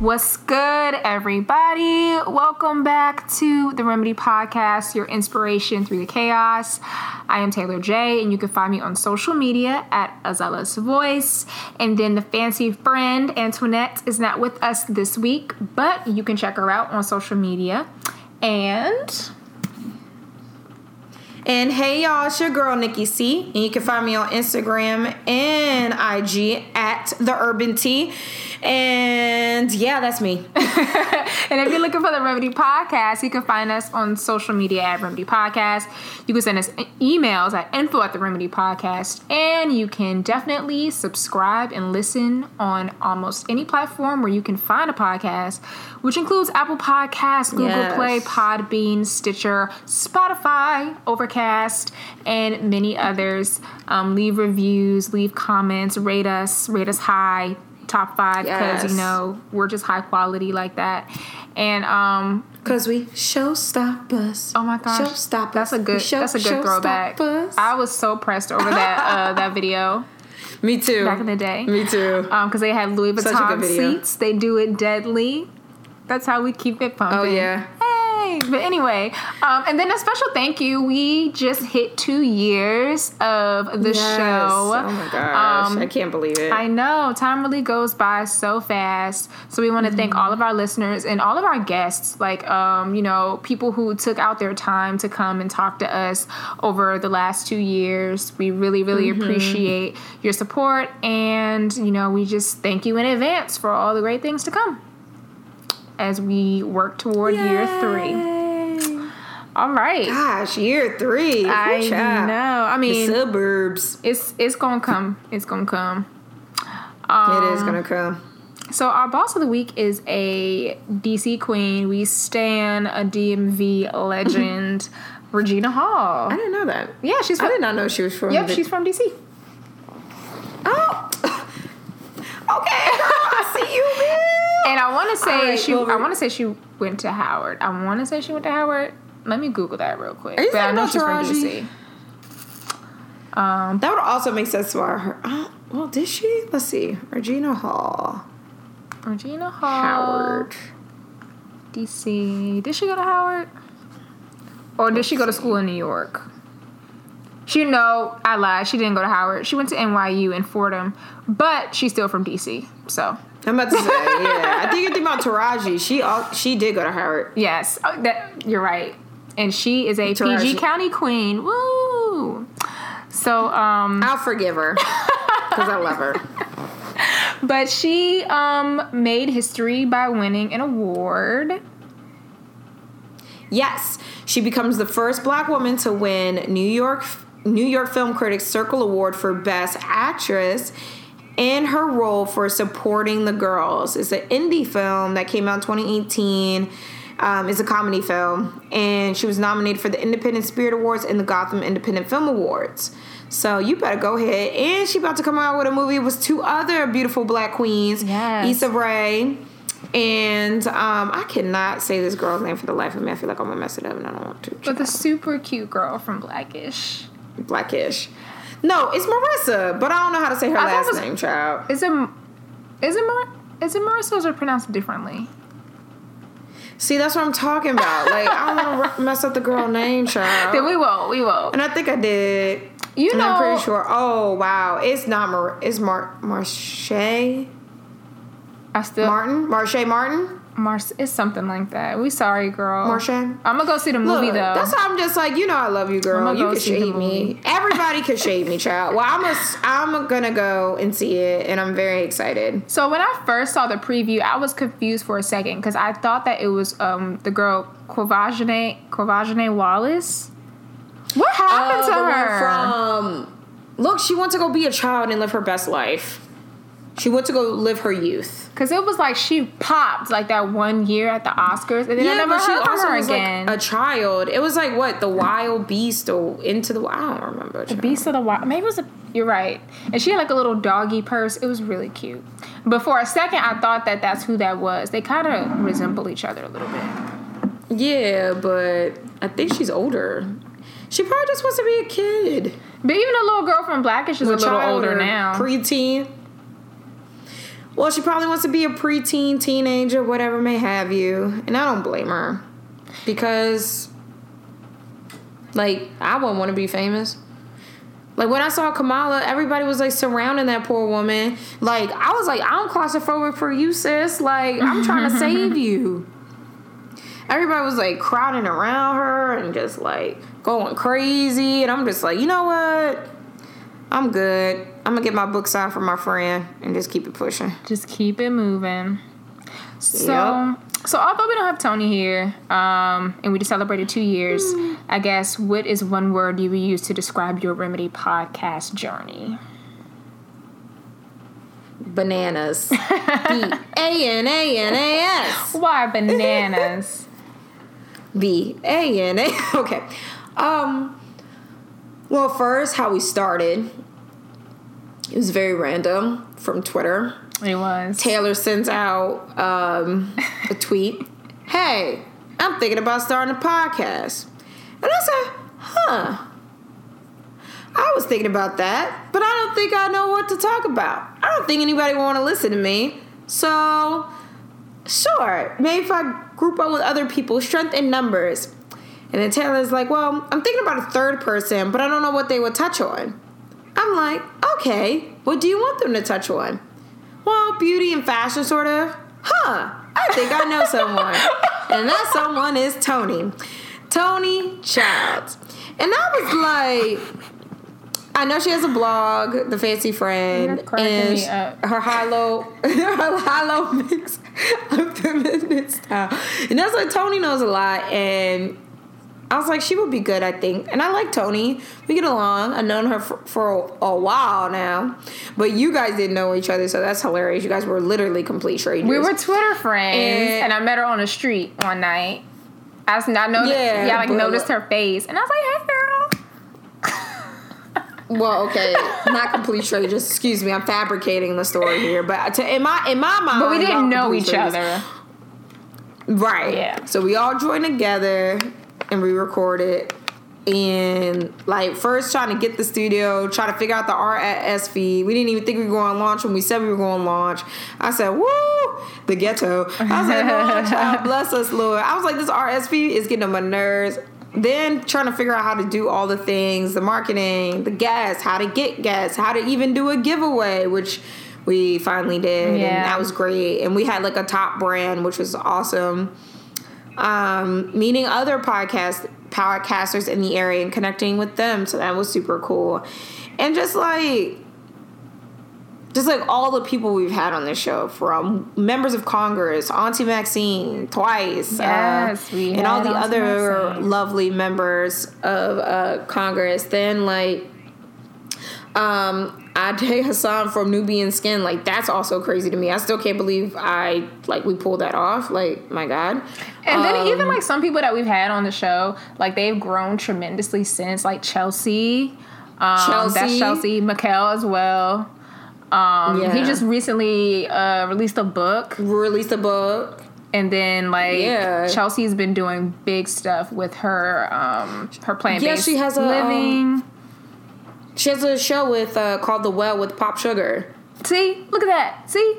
What's good, everybody? Welcome back to the Remedy Podcast, your inspiration through the chaos. I am Taylor Jay, and you can find me on social media at A Zealous Voice. And then the fancy friend Antoinette is not with us this week, but you can check her out on social media. And And hey y'all, it's your girl Nikki C. And you can find me on Instagram and IG at the Urban Tea. And yeah, that's me. and if you're looking for the Remedy Podcast, you can find us on social media at Remedy Podcast. You can send us emails at info at the Remedy Podcast. And you can definitely subscribe and listen on almost any platform where you can find a podcast, which includes Apple Podcasts, Google Yes. Play, Podbean, Stitcher, Spotify, Overcast, and many others. Um, leave reviews, leave comments, rate us, rate us high, top five, because Yes. you know we're just high quality like that. And um, Cause we showstoppers. oh my gosh, Showstoppers. that's a good show- that's a good throwback. showstoppers. I was so pressed over that uh, that video Me too. back in the day. Me too. Um, because they had Louis Such a good Vuitton seats. They do it deadly. That's how we keep it pumping. Oh, yeah. But anyway, um, and then a special thank you. We just hit two years of the Yes. show. Oh my gosh. Um, I can't believe it. I know time really goes by so fast. So we want to thank all of our listeners and all of our guests, like um, you know, people who took out their time to come and talk to us over the last two years. We really, really appreciate your support, and you know, we just thank you in advance for all the great things to come as we work toward year three. All right. Gosh, year three. I know. I The mean, suburbs. it's it's gonna come. It's gonna come. Um, it is gonna come. So our boss of the week is a DC queen. We stan a DMV legend, Regina Hall. I didn't know that. Yeah, she's I did not know she was from Yep, the- she's from DC. Oh. okay, girl, I see you, man. And I want to say right, she. well, I want to say she went to Howard. I want to say she went to Howard. Let me Google that real quick. Are you but I know she's from DC. Um, That would also make sense for her. Uh, well, did she? Let's see. Regina Hall. Regina Hall. Howard. DC. Did she go to Howard? Or did she go to school in New York? She no, I lied. She didn't go to Howard. She went to NYU in Fordham, but she's still from DC. So I'm about to say, yeah. I think you think about Taraji. She al- she did go to Howard. yes, oh, that you're right. And she is a PG County queen. Woo! So um, I'll forgive her because I love her. but she um made history by winning an award. Yes, she becomes the first black woman to win New York New York Film Critics Circle Award for Best Actress in her role for supporting the girls. It's an indie film that came out in 2018. Um, it's a comedy film, and she was nominated for the Independent Spirit Awards and the Gotham Independent Film Awards. So you better go ahead. And she about to come out with a movie with two other beautiful black queens, Yes. Issa Rae and um, I cannot say this girl's name for the life of me. I feel like I'm gonna mess it up, and I don't want to. But the super cute girl from Blackish. Blackish. No, it's Marissa, but I don't know how to say her I last was- name, child. Is it is it Mar- is it Marissa or pronounced differently? See, that's what I'm talking about. Like, I don't want to mess up the girl name, child. Then we won't. we won't. and I think I did. You and know, I'm pretty sure. Oh wow, it's not Mar. It's Mar. Marche I still Martin. Marche Martin. Mars. It's something like that. We sorry, girl. Marche. I'm gonna go see the movie Look, though. That's how I'm just like, you know, I love you, girl. You go can shade me. Everybody can shade me, child. Well, I'm a, I'm gonna go and see it, and I'm very excited. so when I first saw the preview, I was confused for a second because I thought that it was um the girl Quvenzhané Quvenzhané Wallace. What happened to the one her? from look, she wants to go be a child and live her best life. She went to go live her youth. Because it was like she popped like that one year at the Oscars, and then I never but she heard also her was again. like a child. It was like what the wild beast or into the wild. I don't remember. The Beast of the Wild. Maybe it was a. You're right. And she had like a little doggy purse. It was really cute. But for a second, I thought that that's who that was. They kind of resemble each other a little bit. Yeah, but I think she's older. She probably just wants to be a kid. But even a little girl from Blackish is just a little older now. Preteen. Well, she probably wants to be a preteen, teenager, whatever may have you. And I don't blame her. Because, like, I wouldn't want to be famous. Like when I saw Kamala, everybody was like surrounding that poor woman. Like I was like, I'm claustrophobic for you, sis. Like I'm trying to save you. Everybody was like crowding around her and just like going crazy, and I'm just like, you know what? I'm good. I'm gonna get my book signed for my friend and just keep it pushing. Just keep it moving. So, Yep. so although we don't have Tony here, um, and we just celebrated two years, I guess what is one word you would use to describe your Remedy podcast journey? Bananas. B A N A N A S. Why bananas? B A N A. Okay. Um. Well, first, how we started. It was very random from Twitter. it was. Taylor sends out um, a tweet. Hey, I'm thinking about starting a podcast. And I said, huh. I was thinking about that, but I don't think I know what to talk about. I don't think anybody will want to listen to me. So, sure, maybe if I group up with other people, strength in numbers. And then Taylor's like, well, I'm thinking about a third person, but I don't know what they would touch on. I'm like, okay, what do you want them to touch on? Well, beauty and fashion, sort of. Huh, I think I know someone. and that someone is Tony. Tony Childs. And I was like, I know she has a blog, The Fancy Friend, and her high low, her high low mix of feminist style. And that's like Tony knows a lot, and I was like, she would be good, I think. And I like Tony. We get along. I've known her for, for a, while now, but you guys didn't know each other, so that's hilarious. You guys were literally complete strangers. We were Twitter friends, And- and, I met her on the street one night. I, was, I noticed, Yeah, yeah, like but- noticed her face, and I was like, "Hey, girl." Well, okay, not complete strangers. Excuse me, I'm fabricating the story here, but to, in my in my mind, But we didn't know each strangers. other. right? Yeah. So we all joined together and we recorded, and like first trying to get the studio, trying to figure out the RSS feed. We didn't even think we were going to launch when we said we were going to launch. I said, "Woo, the ghetto." I was like, "Lord, child, bless us, Lord." I was like, "This RSS feed is getting on my nerves." Then trying to figure out how to do all the things, the marketing, the guests, how to get guests, how to even do a giveaway, which we finally did, and that was great. And we had like a top brand, which was awesome. Um, meeting other podcast podcasters in the area and connecting with them, so that was super cool. And just like just like all the people we've had on this show, from members of Congress, Auntie Maxine twice, uh, Yes, we and all the Auntie other Maxine. lovely members of uh, Congress. Then like um Ade Hassan from Nubian Skin, like that's also crazy to me. I still can't believe I like we pulled that off. Like my God. And then Um, even like some people that we've had on the show, like they've grown tremendously since, like Chelsea. Um, That's Chelsea. Chelsea McKell as well. Um, He just recently uh, released a book, released a book. and then like Yeah. Chelsea's been doing big stuff with her um, her plant based Yeah, she has a, um, living. She has a show with uh called The Well with Pop Sugar. See, look at that. See,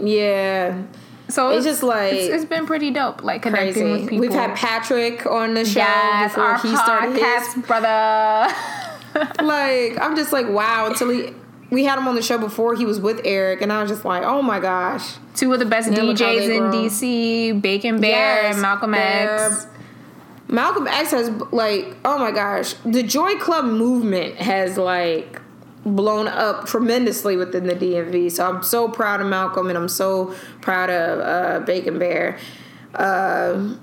Yeah. so It's just, like, it's, it's been pretty dope, like connecting Crazy. with people. We've had Patrick on the show yes, before our he started podcast his. brother. Like, I'm just like, wow, until he we had him on the show before he was with Eric, and I was just like, oh my gosh. Two of the best DJs in. DC, Bacon Bear Yes, and Malcolm they're- X. Malcolm X has like, oh my gosh, the Joy Club movement has like blown up tremendously within the DMV. So I'm so proud of Malcolm, and I'm so proud of uh, Bacon Bear. Um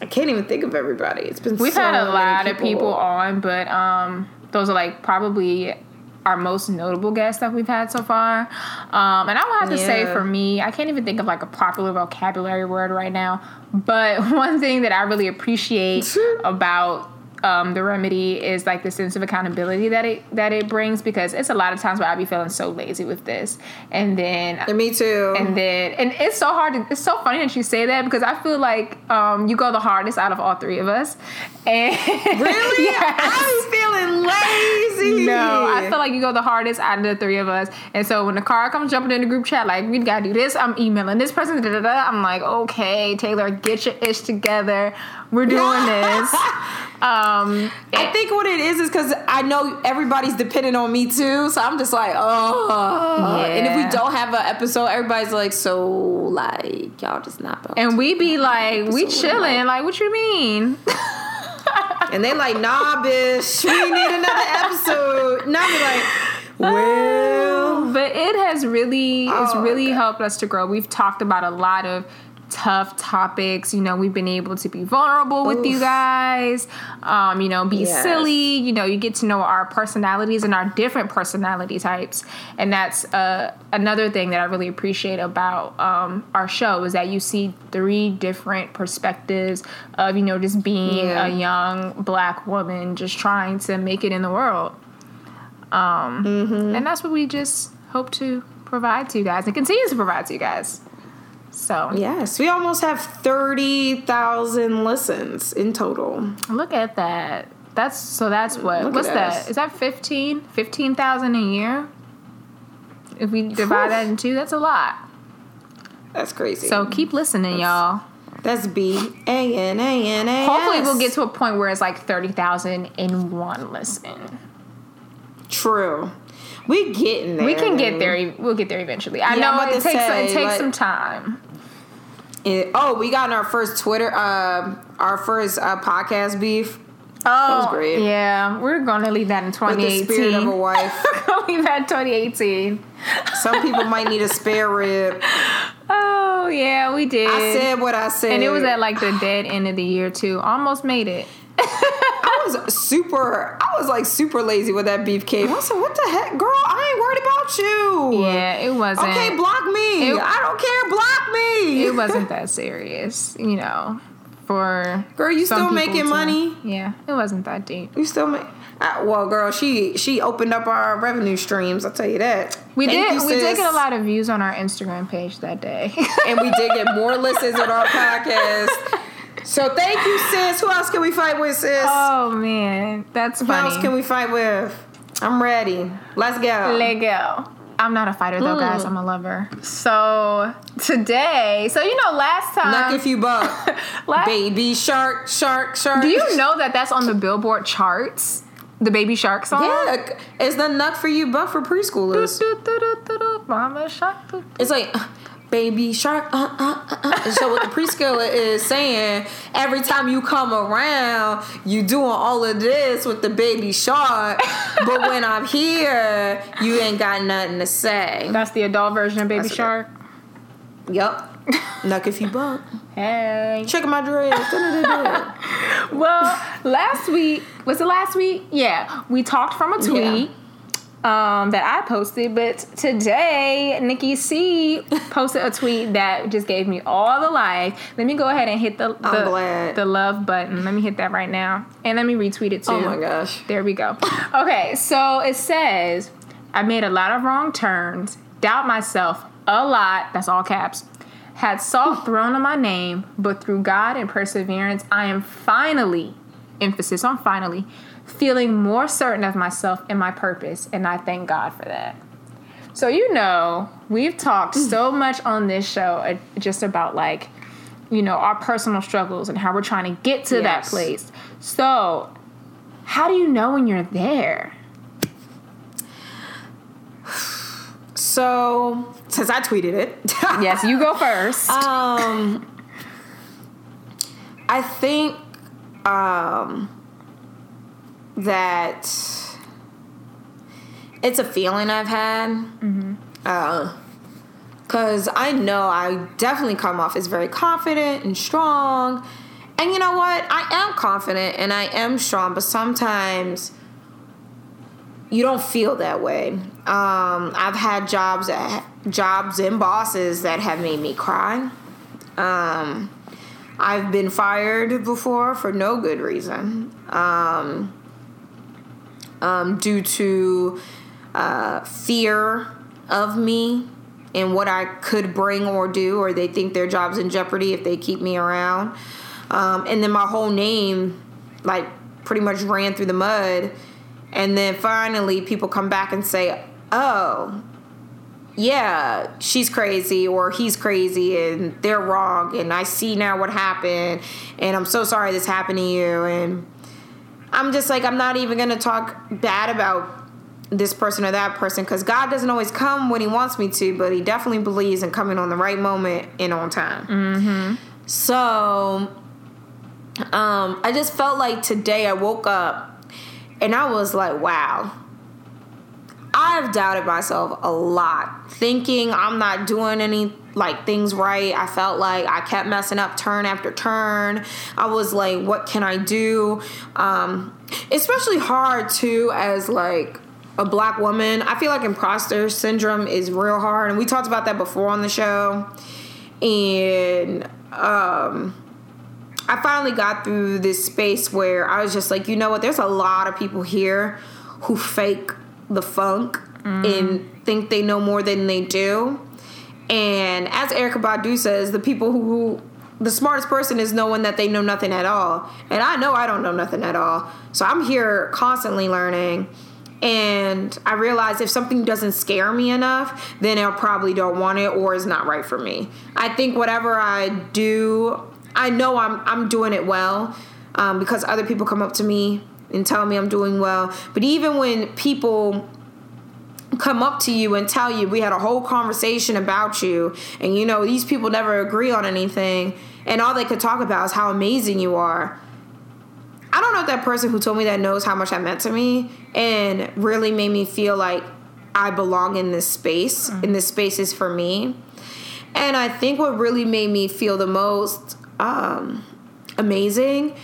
I can't even think of everybody. It's been We've so had a lot of people on, but um, those are like probably our most notable guests that we've had so far. Um, and I would have to say for me, I can't even think of like a popular vocabulary word right now. But one thing that I really appreciate about um, the remedy is like the sense of accountability that it that it brings because it's a lot of times where I be feeling so lazy with this, and then And me too. and then and it's so hard to, it's so funny that you say that because I feel like um, you go the hardest out of all three of us. And Really? yes. I was feeling lazy. No, I feel like you go the hardest out of the three of us. And so when the car comes jumping in the group chat, like, we gotta do this, I'm emailing this person, da, da, da. I'm like, okay, Taylor, get your ish together. We're doing this. Um, Um, I think what it is is because I know everybody's depending on me too, so I'm just like, oh. Yeah. And if we don't have an episode, everybody's like, so like y'all just not. And we be like, we chilling. like- what you mean? And they like, nah, bitch, we need another episode. And I be like, oh, well, but it has really it's Oh, really God. helped us to grow we've talked about a lot of tough topics. You know we've been able to be vulnerable with you guys. Um, you know be Yes. silly. You know you get to know our personalities and our different personality types. And that's uh, another thing that i really appreciate about um, our show is that you see three different perspectives of you know just being Yeah. a young black woman just trying to make it in the world. Um, and that's what we just hope to provide to you guys and continue to provide to you guys. So yes, we almost have thirty thousand listens in total. look at that. That's so that's what Look what's at that? us. Is that 15? 15,000 a year? If we divide that in two, that's a lot. That's crazy. So keep listening, y'all. that's B A N A N A. Hopefully we'll get to a point where it's like 30,000 in one listen. True. We getting there. We can get there. We'll get there eventually. I Yeah, know it takes say, it takes like- some time. It- oh, we got in our first Twitter, uh, our first uh, podcast beef Oh, was great. yeah. We're gonna leave that in with 2018. the spirit of a wife. We've had 2018. Some people might need a spare rib. Oh yeah, we did. I said what I said, and it was at like the dead end of the year too. Almost made it. I was super. I was like super lazy with that beef cake. I said, "What the heck, girl? I ain't worried about you." Yeah, it wasn't. Okay, block me. It- I don't care. Block me. it wasn't that serious, you know. For Girl, you still making to- money? Yeah, it wasn't that deep. You still make. Well, girl, she she opened up our revenue streams. I'll tell you that. We Thank did. you, we did get a lot of views on our Instagram page that day. and we did get more listens on our podcast. So thank you, sis. Who else can we fight with, sis? oh man, that's funny. Who else can we fight with? I'm ready. Let's go. Let go. I'm not a fighter though, guys. Mm. I'm a lover. So today, so you know, last time, Luck if you buck. last, Baby shark, shark, shark. do you know that that's on the Billboard charts? The Baby Shark song. Yeah, it's the nut for you buck for preschoolers. Mama Shark. It's like, baby shark. Uh, uh, uh, uh. So what the preschooler is saying, every time you come around, you doing all of this with the baby shark. but when I'm here, you ain't got nothing to say. That's the adult version of Baby That's. Shark. Yup. Nuck if you buck. Hey. Check my dress. Well, last week was it last week? Yeah, we talked from a tweet. Um, that I posted, but today Nikki C posted a tweet that just gave me all the life. Let me go ahead and hit the the, the love button. Let me hit that right now, and let me retweet it too. oh my gosh. There we go. Okay, so it says, I made a lot of wrong turns, doubt myself a lot, that's all caps, had salt thrown on my name, but through God and perseverance, I am finally, emphasis on finally, feeling more certain of myself and my purpose, and I thank God for that. So, you know, we've talked so much on this show uh, just about like, you know, our personal struggles and how we're trying to get to that place. So, how do you know when you're there? So, since I tweeted it. Yes, you go first. Um, I think um, that it's a feeling I've had. uh, Because I know I definitely come off as very confident and strong. And you know what? I am confident and I am strong, but sometimes you don't feel that way. Um, I've had jobs that, jobs and bosses that have made me cry. Um, I've been fired before for no good reason. Um, um, due to uh, fear of me and what I could bring or do, or they think their job's in jeopardy if they keep me around. Um, and then my whole name, like, pretty much ran through the mud. And then finally, people come back and say, oh, yeah, she's crazy or he's crazy and they're wrong. And I see now what happened. And I'm so sorry this happened to you. And I'm just like, I'm not even going to talk bad about this person or that person because God doesn't always come when He wants me to, but He definitely believes in coming on the right moment and on time. Mm-hmm. So, um, I just felt like today I woke up and I was like, wow. I've doubted myself a lot, thinking I'm not doing any like things right. I felt like I kept messing up turn after turn. I was like, what can I do? Um, especially hard too as like a black woman. I feel like imposter syndrome is real hard, and we talked about that before on the show. And um, I finally got through this space where I was just like, you know what? There's a lot of people here who fake the funk mm. and think they know more than they do. And as Erykah Badu says, the people who the smartest person is knowing that they know nothing at all. And I know I don't know nothing at all. So I'm here constantly learning. And I realize if something doesn't scare me enough, then I probably don't want it or is not right for me. I think whatever I do, I know I'm I'm doing it well um, because other people come up to me and tell me I'm doing well. But even when people come up to you and tell you we had a whole conversation about you and you know these people never agree on anything and all they could talk about is how amazing you are i don't know if that person who told me that knows how much that meant to me and really made me feel like i belong in this space mm-hmm. and this space is for me and i think what really made me feel the most um, amazing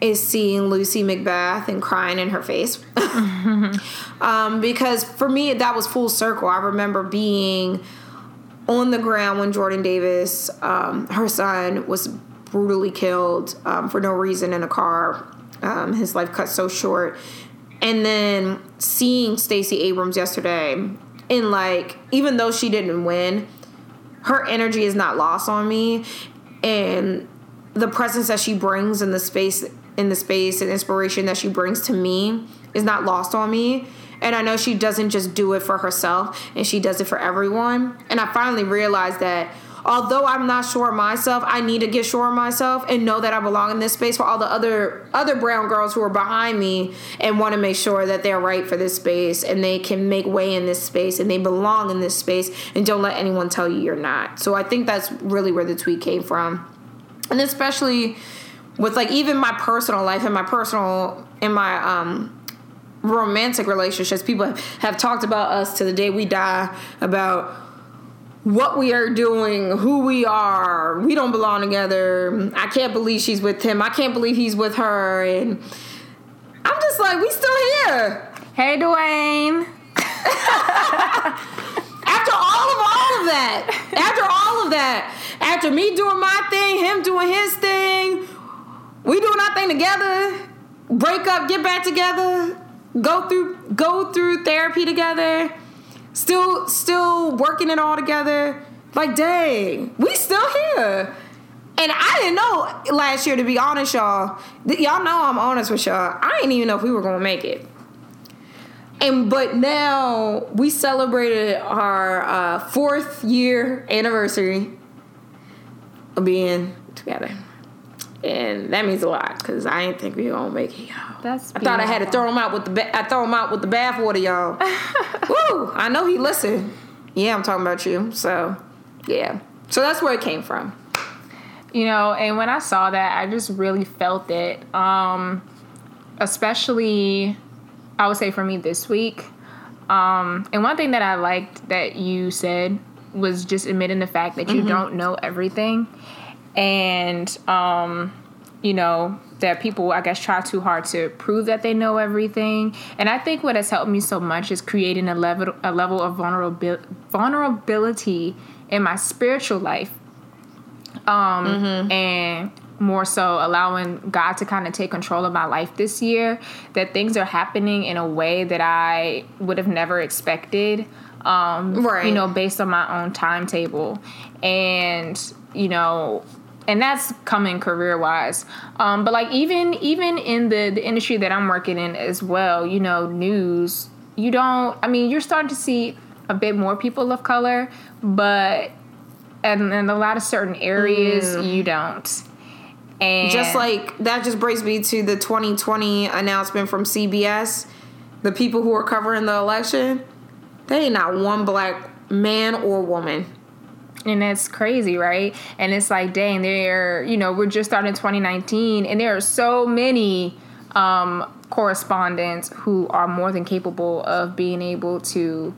is seeing Lucy McBath and crying in her face. um, because for me, that was full circle. I remember being on the ground when Jordan Davis, um, her son, was brutally killed um, for no reason in a car. Um, his life cut so short. And then seeing Stacey Abrams yesterday, and like, even though she didn't win, her energy is not lost on me. And the presence that she brings in the space in the space and inspiration that she brings to me is not lost on me. And I know she doesn't just do it for herself and she does it for everyone. And I finally realized that although I'm not sure of myself, I need to get sure of myself and know that I belong in this space for all the other other brown girls who are behind me and want to make sure that they're right for this space and they can make way in this space and they belong in this space and don't let anyone tell you you're not. So I think that's really where the tweet came from. And especially with like even my personal life and my personal in my um romantic relationships people have talked about us to the day we die about what we are doing, who we are. We don't belong together. I can't believe she's with him. I can't believe he's with her. And I'm just like, we still here. Hey, Dwayne. after all of all of that, after all of that, after me doing my thing, him doing his thing, we doing our thing together. Break up, get back together. Go through go through therapy together. Still still working it all together. Like dang, we still here. And I didn't know last year, to be honest, y'all. Y'all know I'm honest with y'all. I didn't even know if we were gonna make it. And but now we celebrated our uh, fourth year anniversary of being together and that means a lot because I didn't think we were gonna make it, y'all. That's I thought I had to throw him out with the ba- I throw him out with the bathwater, y'all. Woo! I know he listened. Yeah, I'm talking about you. So, yeah. So that's where it came from. You know, and when I saw that, I just really felt it. Um, especially, I would say for me this week. Um, and one thing that I liked that you said was just admitting the fact that you mm-hmm. don't know everything and um, you know that people i guess try too hard to prove that they know everything and i think what has helped me so much is creating a level a level of vulnerability vulnerability in my spiritual life um, mm-hmm. and more so allowing god to kind of take control of my life this year that things are happening in a way that i would have never expected um, right. you know based on my own timetable and you know and that's coming career wise. Um, but like even even in the the industry that I'm working in as well, you know, news. You don't. I mean, you're starting to see a bit more people of color, but and in a lot of certain areas mm. you don't. And just like that, just brings me to the 2020 announcement from CBS. The people who are covering the election, they ain't not one black man or woman and that's crazy, right? And it's like, dang, there, you know, we're just starting 2019, and there are so many um, correspondents who are more than capable of being able to,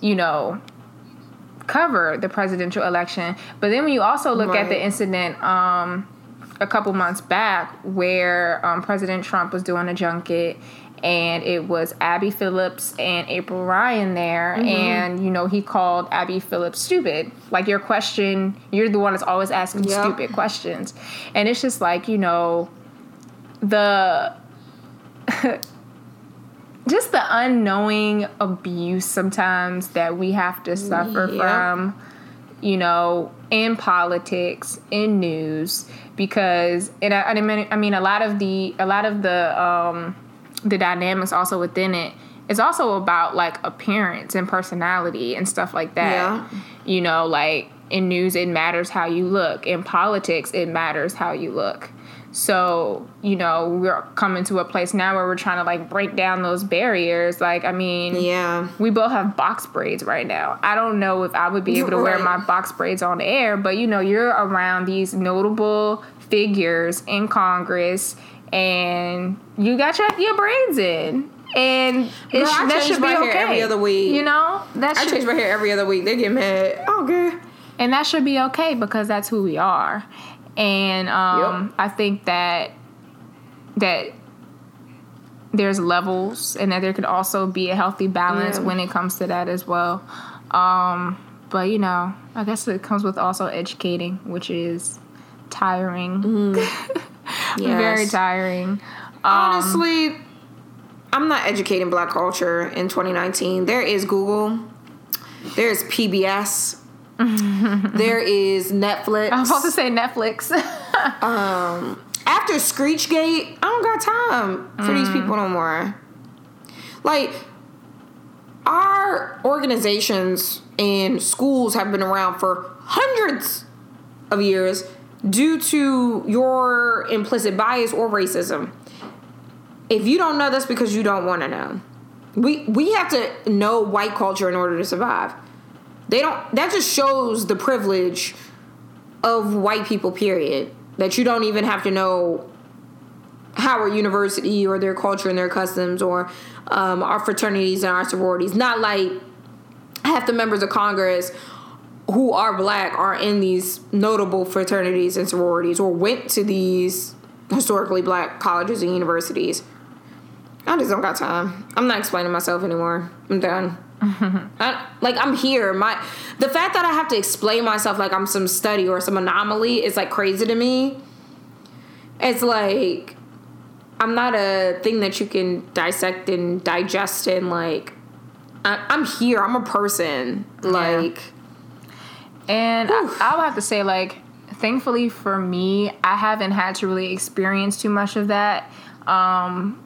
you know, cover the presidential election. But then when you also look right. at the incident um, a couple months back where um, President Trump was doing a junket and it was Abby Phillips and April Ryan there, mm-hmm. and you know he called Abby Phillips stupid. Like your question, you're the one that's always asking yep. stupid questions, and it's just like you know the. just the unknowing abuse sometimes that we have to suffer yep. from you know in politics in news because and I, I mean I mean a lot of the a lot of the um the dynamics also within it it's also about like appearance and personality and stuff like that. Yeah. You know, like in news, it matters how you look. In politics, it matters how you look. So, you know, we're coming to a place now where we're trying to like break down those barriers. Like, I mean, yeah, we both have box braids right now. I don't know if I would be able to wear my box braids on air, but you know, you're around these notable figures in Congress and you got your, your braids in. And Girl, I that should be okay. every other week. You know, that I change my hair every other week. They get mad. Okay. And that should be okay because that's who we are. And um, yep. I think that that there's levels and that there could also be a healthy balance yeah. when it comes to that as well. Um, but you know, I guess it comes with also educating, which is tiring. Mm. yes. very tiring. Um, Honestly, I'm not educating black culture in 2019. There is Google, there's PBS, there is Netflix. I'm about to say Netflix. um, after Screechgate, I don't got time for mm. these people no more. Like, our organizations and schools have been around for hundreds of years due to your implicit bias or racism. If you don't know, that's because you don't want to know. We we have to know white culture in order to survive. They don't. That just shows the privilege of white people. Period. That you don't even have to know Howard University or their culture and their customs or um, our fraternities and our sororities. Not like half the members of Congress who are black are in these notable fraternities and sororities or went to these historically black colleges and universities. I just don't got time. I'm not explaining myself anymore. I'm done. I, like I'm here. My the fact that I have to explain myself like I'm some study or some anomaly is like crazy to me. It's like I'm not a thing that you can dissect and digest and like I, am here. I'm a person. Like and I, I would have to say, like, thankfully for me, I haven't had to really experience too much of that um,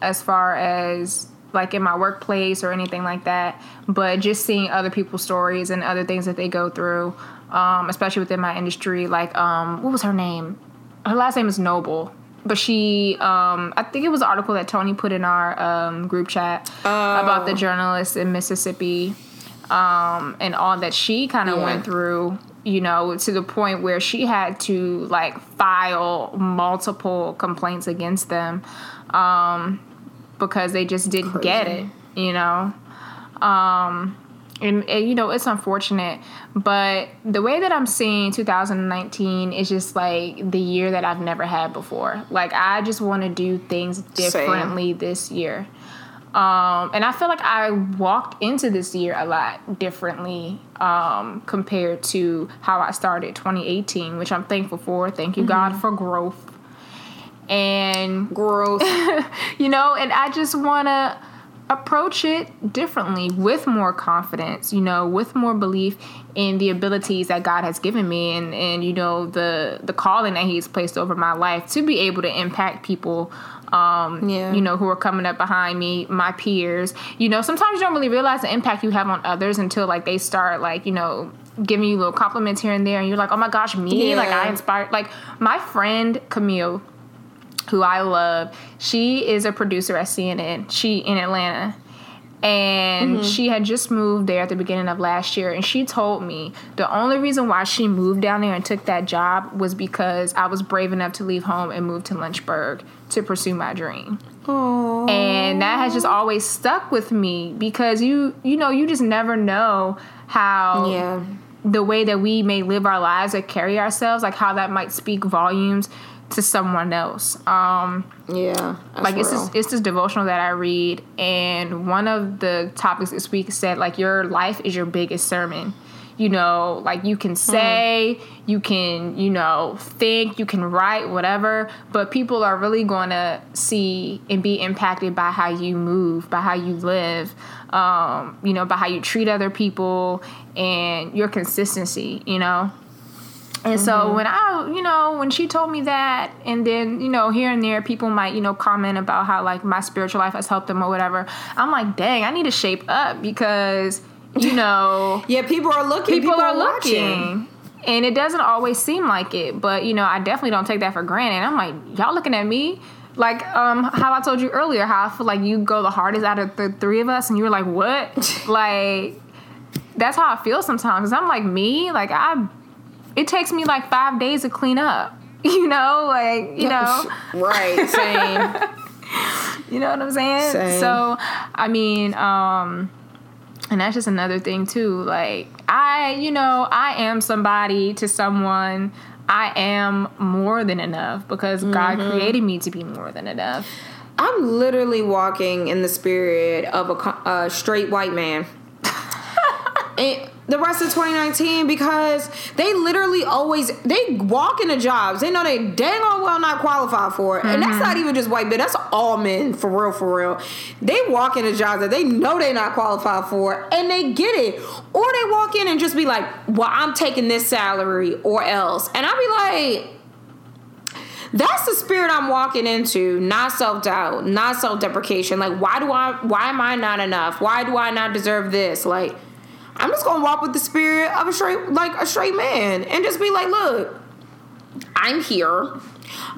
as far as like in my workplace or anything like that. But just seeing other people's stories and other things that they go through, um, especially within my industry, like, um, what was her name? Her last name is Noble. But she, um, I think it was an article that Tony put in our um, group chat oh. about the journalist in Mississippi um, and all that she kind of yeah. went through you know to the point where she had to like file multiple complaints against them um, because they just didn't Crazy. get it you know um, and, and, you know it's unfortunate but the way that i'm seeing 2019 is just like the year that i've never had before like i just want to do things differently Same. this year um, and I feel like I walked into this year a lot differently um, compared to how I started 2018, which I'm thankful for. Thank you, mm-hmm. God, for growth. And growth. you know, and I just want to approach it differently with more confidence, you know, with more belief in the abilities that God has given me and, and you know, the the calling that He's placed over my life to be able to impact people um, yeah. you know, who are coming up behind me, my peers. You know, sometimes you don't really realize the impact you have on others until like they start like, you know, giving you little compliments here and there and you're like, oh my gosh, me? Yeah. Like I inspired like my friend Camille who I love. She is a producer at CNN. She in Atlanta. And mm-hmm. she had just moved there at the beginning of last year. And she told me the only reason why she moved down there and took that job was because I was brave enough to leave home and move to Lynchburg to pursue my dream. Aww. And that has just always stuck with me because you you know, you just never know how yeah. the way that we may live our lives or carry ourselves, like how that might speak volumes to someone else. Um, yeah, like it's this, it's this devotional that I read, and one of the topics this week said like your life is your biggest sermon. You know, like you can hmm. say, mm. you can, you know, think, you can write, whatever, but people are really going to see and be impacted by how you move, by how you live, um, you know, by how you treat other people and your consistency, you know. And mm-hmm. so when I, you know, when she told me that, and then, you know, here and there, people might, you know, comment about how like my spiritual life has helped them or whatever. I'm like, dang, I need to shape up because, you know, yeah, people are looking. People, people are, are looking. And it doesn't always seem like it, but you know, I definitely don't take that for granted. I'm like, y'all looking at me like um how I told you earlier, how I feel like you go the hardest out of the three of us, and you're like, what? like, that's how I feel sometimes. I'm like me, like I it takes me like five days to clean up. You know, like you know, right? Same. you know what I'm saying? Same. So, I mean, um, and that's just another thing too. Like I, you know, I am somebody to someone. I am more than enough because mm-hmm. God created me to be more than enough. I'm literally walking in the spirit of a, a straight white man. And, the rest of 2019 because they literally always they walk into jobs they know they dang on well not qualified for it mm-hmm. and that's not mm-hmm. even just white men that's all men for real for real they walk into jobs that they know they're not qualified for and they get it or they walk in and just be like well i'm taking this salary or else and i'll be like that's the spirit I'm walking into, not self doubt, not self deprecation. Like, why do I, why am I not enough? Why do I not deserve this? Like, I'm just gonna walk with the spirit of a straight, like a straight man, and just be like, look, I'm here.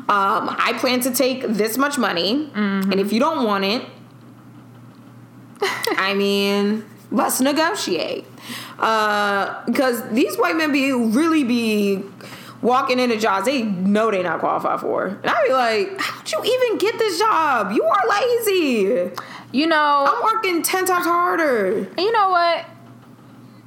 Um, I plan to take this much money, mm-hmm. and if you don't want it, I mean, let's negotiate. Uh, because these white men be really be walking into jobs they know they're not qualified for. And I be like, how'd you even get this job? You are lazy. You know, I'm working ten times harder. And you know what?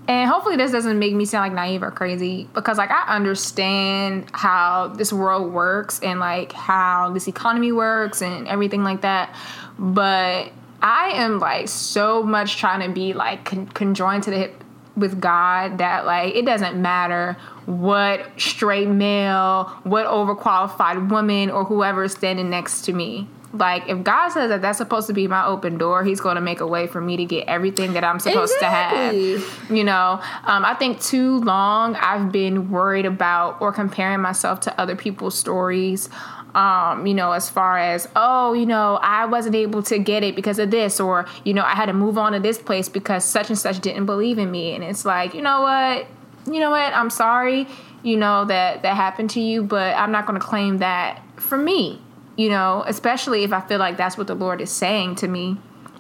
And hopefully this doesn't make me sound like naive or crazy because like I understand how this world works and like how this economy works and everything like that. But I am like so much trying to be like con- conjoined to the hip with God that like it doesn't matter what straight male, what overqualified woman or whoever is standing next to me. Like if God says that that's supposed to be my open door, He's going to make a way for me to get everything that I'm supposed exactly. to have. You know, um, I think too long I've been worried about or comparing myself to other people's stories. Um, you know, as far as, oh, you know, I wasn't able to get it because of this, or, you know, I had to move on to this place because such and such didn't believe in me. And it's like, you know what? You know what? I'm sorry, you know, that that happened to you, but I'm not going to claim that for me you know, especially if I feel like that's what the Lord is saying to me,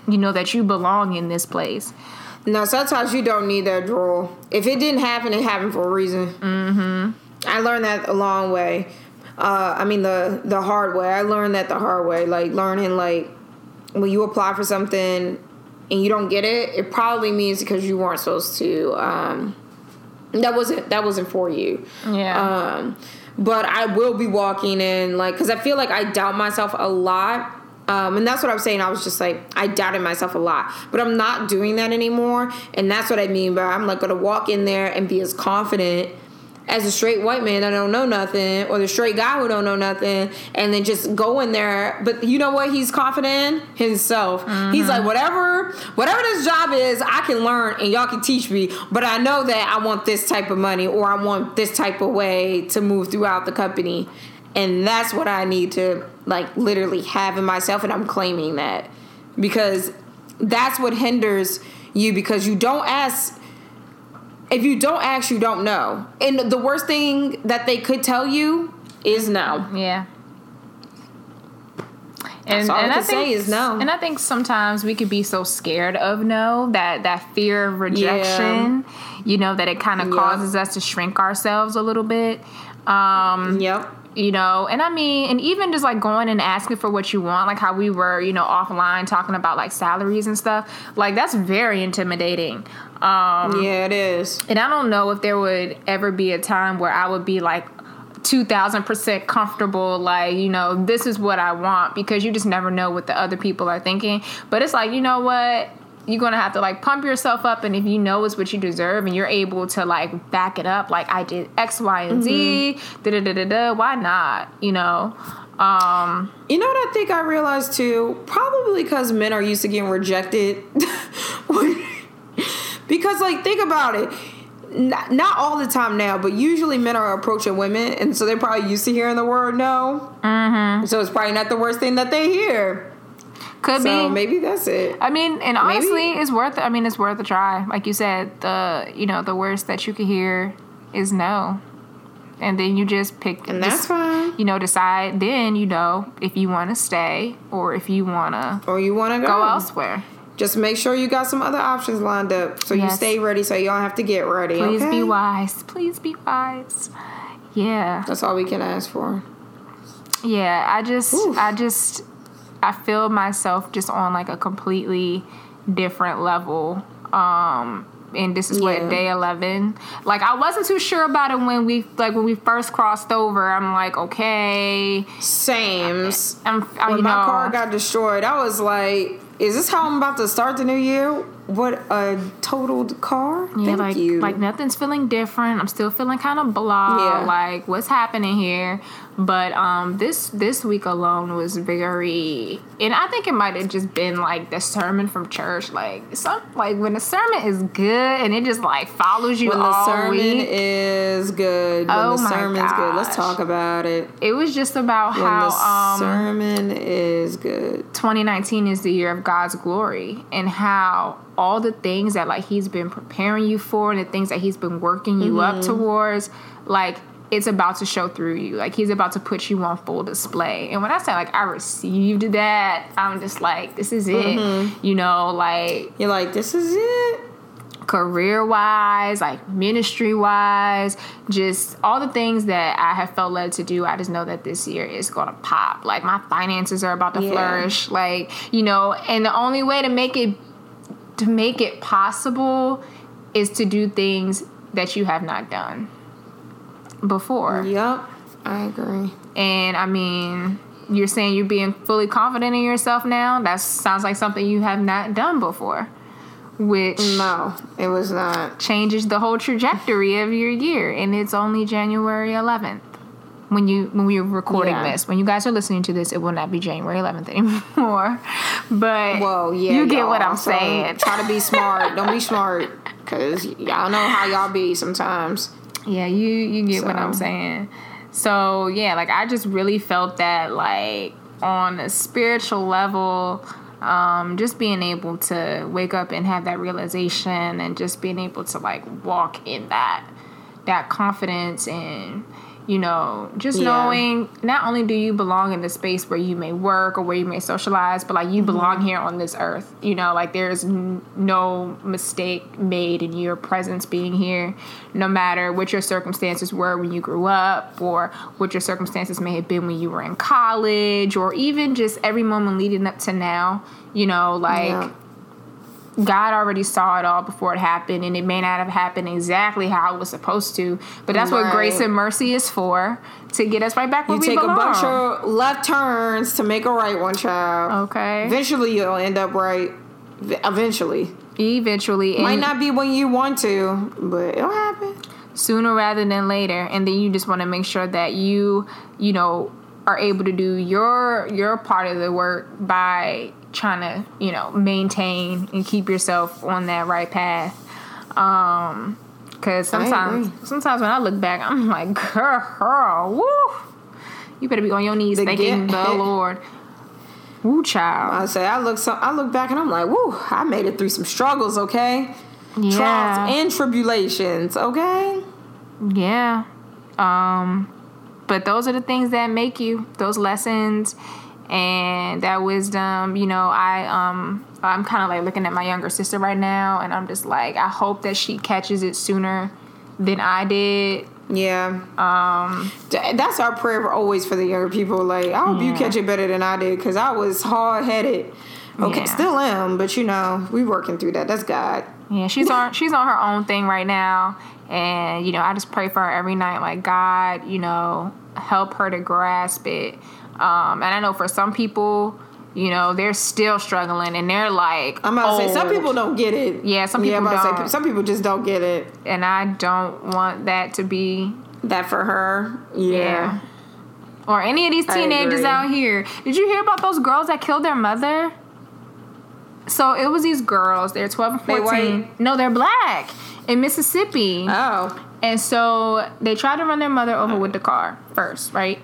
you know, that you belong in this place. No, sometimes you don't need that draw. If it didn't happen, it happened for a reason. Mm-hmm. I learned that a long way. Uh, I mean the the hard way. I learned that the hard way. Like learning like when you apply for something and you don't get it, it probably means because you weren't supposed to. Um, that wasn't that wasn't for you. Yeah. Um, but I will be walking in like because I feel like I doubt myself a lot. Um, and that's what I was saying. I was just like, I doubted myself a lot, but I'm not doing that anymore. And that's what I mean by I'm like going to walk in there and be as confident as a straight white man that don't know nothing, or the straight guy who don't know nothing, and then just go in there. But you know what? He's confident in himself. Mm-hmm. He's like, whatever, whatever this job is, I can learn, and y'all can teach me. But I know that I want this type of money, or I want this type of way to move throughout the company, and that's what I need to like literally have in myself, and I'm claiming that because that's what hinders you because you don't ask if you don't ask, you don't know. And the worst thing that they could tell you is no. Yeah. And, That's all and I, I think, say is no. And I think sometimes we could be so scared of no that that fear of rejection, yeah. you know, that it kind of yep. causes us to shrink ourselves a little bit. Um, yep you know and i mean and even just like going and asking for what you want like how we were you know offline talking about like salaries and stuff like that's very intimidating um yeah it is. and i don't know if there would ever be a time where i would be like 2000% comfortable like you know this is what i want because you just never know what the other people are thinking. But it's like you know what? You're gonna have to like pump yourself up and if you know it's what you deserve and you're able to like back it up like i did x y and z mm-hmm. da da da da da why not you know? Um you know what i think i realized too? Probably because men are used to getting rejected because like think about it not, not all the time now, but usually men are approaching women, and so they're probably used to hearing the word no. Mm-hmm. So it's probably not the worst thing that they hear. Could so be. Maybe that's it. I mean, and honestly, maybe. it's worth. I mean, it's worth a try. Like you said, the you know the worst that you could hear is no, and then you just pick. And that's just, fine. You know, decide. Then you know if you want to stay or if you want to or you want to go. go elsewhere. Just make sure you got some other options lined up so yes. you stay ready so you don't have to get ready. Please okay? be wise. Please be wise. Yeah. That's all we can ask for. Yeah, I just Oof. I just I feel myself just on like a completely different level. Um, and this is what day 11 like i wasn't too sure about it when we like when we first crossed over i'm like okay same I'm, I, when my know, car got destroyed i was like is this how i'm about to start the new year what a totaled car. Yeah, Thank like you. like nothing's feeling different. I'm still feeling kind of blah. Yeah. Like what's happening here? But um, this this week alone was very, and I think it might have just been like the sermon from church. Like some like when the sermon is good and it just like follows you when all the sermon week. is good. When oh the my sermon's gosh. good. Let's talk about it. It was just about when how the um, sermon is good. 2019 is the year of God's glory and how all the things that like he's been preparing you for and the things that he's been working you mm-hmm. up towards like it's about to show through you like he's about to put you on full display and when i say like i received that i'm just like this is it mm-hmm. you know like you're like this is it career wise, like ministry wise, just all the things that I have felt led to do. I just know that this year is gonna pop. Like my finances are about to yeah. flourish. Like, you know, and the only way to make it to make it possible is to do things that you have not done before. Yep, I agree. And I mean, you're saying you're being fully confident in yourself now. That sounds like something you have not done before. Which no, it was not. Changes the whole trajectory of your year, and it's only January 11th when you when we are recording yeah. this. When you guys are listening to this, it will not be January 11th anymore. But well, yeah, you get what I'm so saying. Try to be smart. Don't be smart because y'all know how y'all be sometimes. Yeah, you you get so. what I'm saying. So yeah, like I just really felt that like on a spiritual level. Um, just being able to wake up and have that realization and just being able to like walk in that that confidence and you know, just yeah. knowing not only do you belong in the space where you may work or where you may socialize, but like you mm-hmm. belong here on this earth. You know, like there's n- no mistake made in your presence being here, no matter what your circumstances were when you grew up or what your circumstances may have been when you were in college or even just every moment leading up to now. You know, like. Yeah God already saw it all before it happened, and it may not have happened exactly how it was supposed to. But that's right. what grace and mercy is for to get us right back where we belong you we take belong. a bunch of left turns to make a right one, child. Okay. Eventually, you'll end up right. Eventually. Eventually, might not be when you want to, but it'll happen. sooner rather than later and then you just want to make sure that you you know are able to do your your part of the work by trying to you know maintain and keep yourself on that right path um because sometimes sometimes when i look back i'm like girl woo you better be on your knees The thanking get- the lord woo child I say I look so I look back and I'm like, woo, I made it through some struggles, okay? yeah Trials and tribulations, okay? Yeah. Um but those are the things that make you those lessons and that wisdom, you know, I um I'm kind of like looking at my younger sister right now and I'm just like I hope that she catches it sooner than I did. Yeah. Um that's our prayer for always for the younger people. Like, I hope you catch it better than I did because I was hard headed. Okay, Yeah. still am, but you know, we working through that. That's God. Yeah, she's on she's on her own thing right now and you know, I just pray for her every night like God, you know, help her to grasp it. Um and I know for some people you know, they're still struggling and they're like, I'm about to say some people don't get it. Yeah, some Yeah, people about to say don't. some people just don't get it. and I don't want that to be That for her, yeah. yeah. Or any of these teenagers out here. Did you hear about those girls that killed their mother? So it was these girls. They're 12 and 14. white? No, they're black in Mississippi. Oh, And so they tried to run their mother over with the car first, right?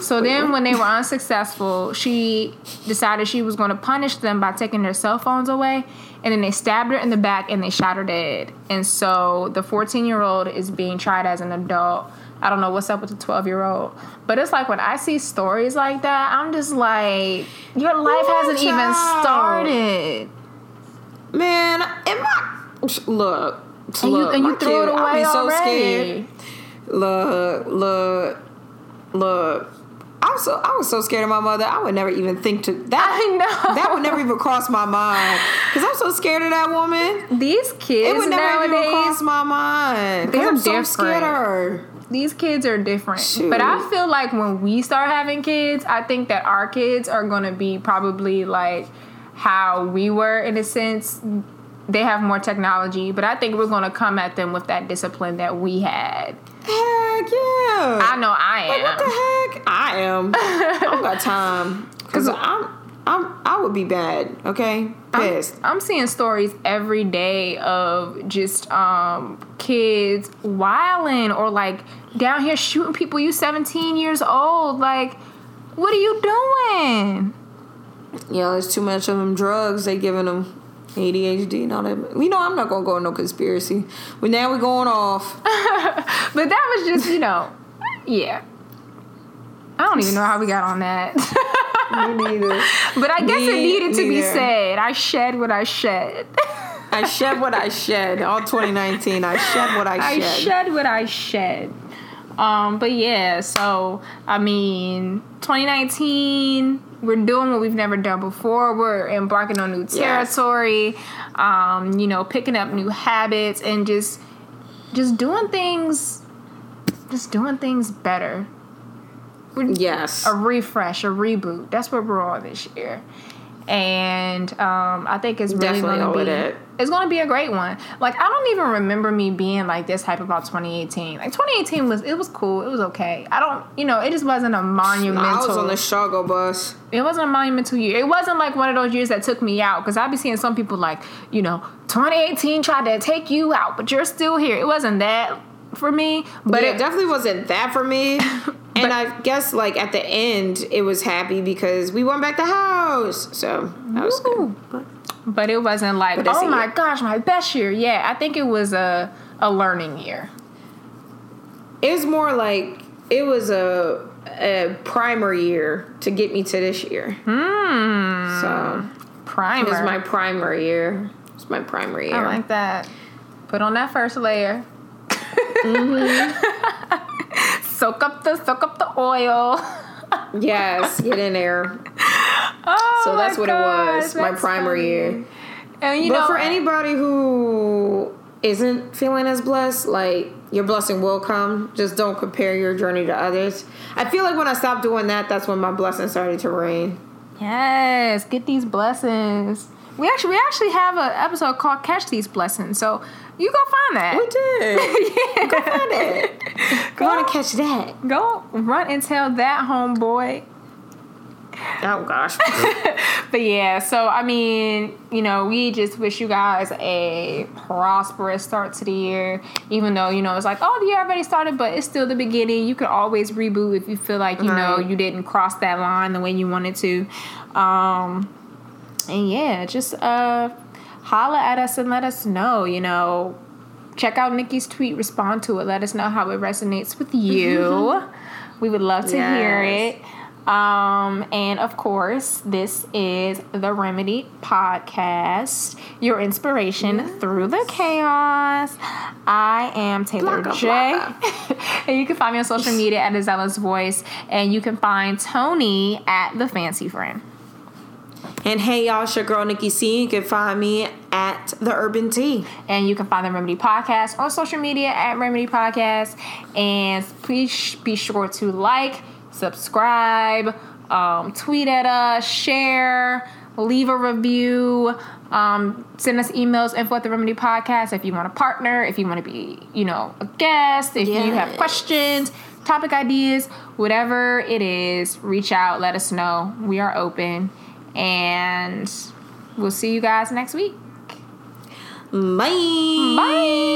So then, when they were unsuccessful, she decided she was going to punish them by taking their cell phones away. And then they stabbed her in the back and they shot her dead. And so the 14 year old is being tried as an adult. I don't know what's up with the 12 year old. But it's like when I see stories like that, I'm just like, your life Ooh, hasn't even started. man, am I look? And you, and you threw it kid, I'll away be so already. scared. Look, look, look. I was so I was so scared of my mother. I would never even think to that. I know. that would never even cross my mind because I'm so scared of that woman. These kids It would never even nowadays, cross my mind. They're I'm so scared of her. these kids are different. Shoot. But I feel like when we start having kids, I think that our kids are going to be probably like how we were in a sense. They have more technology, but I think we're going to come at them with that discipline that we had. Heck yeah! I know I Like, am. what the heck? I am. I don't got time because I'm. I'm. I would be bad. Okay, pissed. I'm seeing stories every day of just um, kids wilding or like down here shooting people. You 17 years old. Like, what are you doing? Yeah, there's too much of them drugs. They giving them ADHD and all that. You know, I'm not gonna go on no conspiracy. But now we're going off. But that was just, you know, yeah. I don't even know how we got on that. Me neither. but I guess it needed to be said. I shed what I shed. I shed what I shed. All 2019, I shed what I shed. I shed what I shed. Um, but yeah, so I mean, 2019, we're doing what we've never done before. We're embarking on new Yes. territory. Um, you know, picking up new habits and just just doing things just doing things better. Yes. a refresh, a reboot. That's what we're on this year. And um, I think it's really Definitely going to be it it. it's going to be a great one. Like I don't even remember me being like this hype about 2018. Like 2018 was it was cool. It was okay. I don't, you know, it just wasn't a monumental. I was on the struggle bus. it wasn't a monumental year. It wasn't like one of those years that took me out because I'd be seeing some people like, you know, 2018 tried to take you out, but you're still here. It wasn't that for me, but But it it definitely wasn't that for me. and I guess like at the end, it was happy because we went back to house. So that was good. But But it wasn't like, oh my gosh, my best year. Yeah, I think it was a a learning year. it was more like it was a a primer year to get me to this year. Hmm. So Primer. it was my primer year. It's my primer year. I like that. Put on that first layer. Mm-hmm. soak up the soak up the oil. yes, get in there. Oh So that's what it was. My primer funny. year. And you but know, for anybody who isn't feeling as blessed, like your blessing will come. Just don't compare your journey to others. I feel like when I stopped doing that, that's when my blessing started to rain. yes, get these blessings. We actually we actually have an episode called "Catch These Blessings," so you go find that. We did. yeah. Go find it. Go on and catch that. Go run and tell that homeboy. Oh gosh. But yeah, so I mean, you know, we just wish you guys a prosperous start to the year. Even though you know it's like, oh, the year already started, but it's still the beginning. You can always reboot if you feel like you know you didn't cross that line the way you wanted to. Um, and yeah, just uh, holla at us and let us know. You know, check out Nikki's tweet, respond to it, let us know how it resonates with you. we would love to hear it. Um, and of course, this is the Remedy Podcast, your inspiration through the chaos. I am Taylor Blocka, J. and you can find me on social media at A Zealous Voice, and you can find Tony at The Fancy Friend. And hey y'all, it's your girl Nikki C. You can find me at the Urban Tea. And you can find the Remedy Podcast on social media at Remedy Podcast. And please be sure to like, subscribe, um, tweet at us, share, leave a review, um, send us emails, info at the Remedy Podcast if you want to partner, if you want to be, you know, a guest, if you have questions, topic ideas, whatever it is, reach out, let us know. We are open. And we'll see you guys next week. Bye. Bye.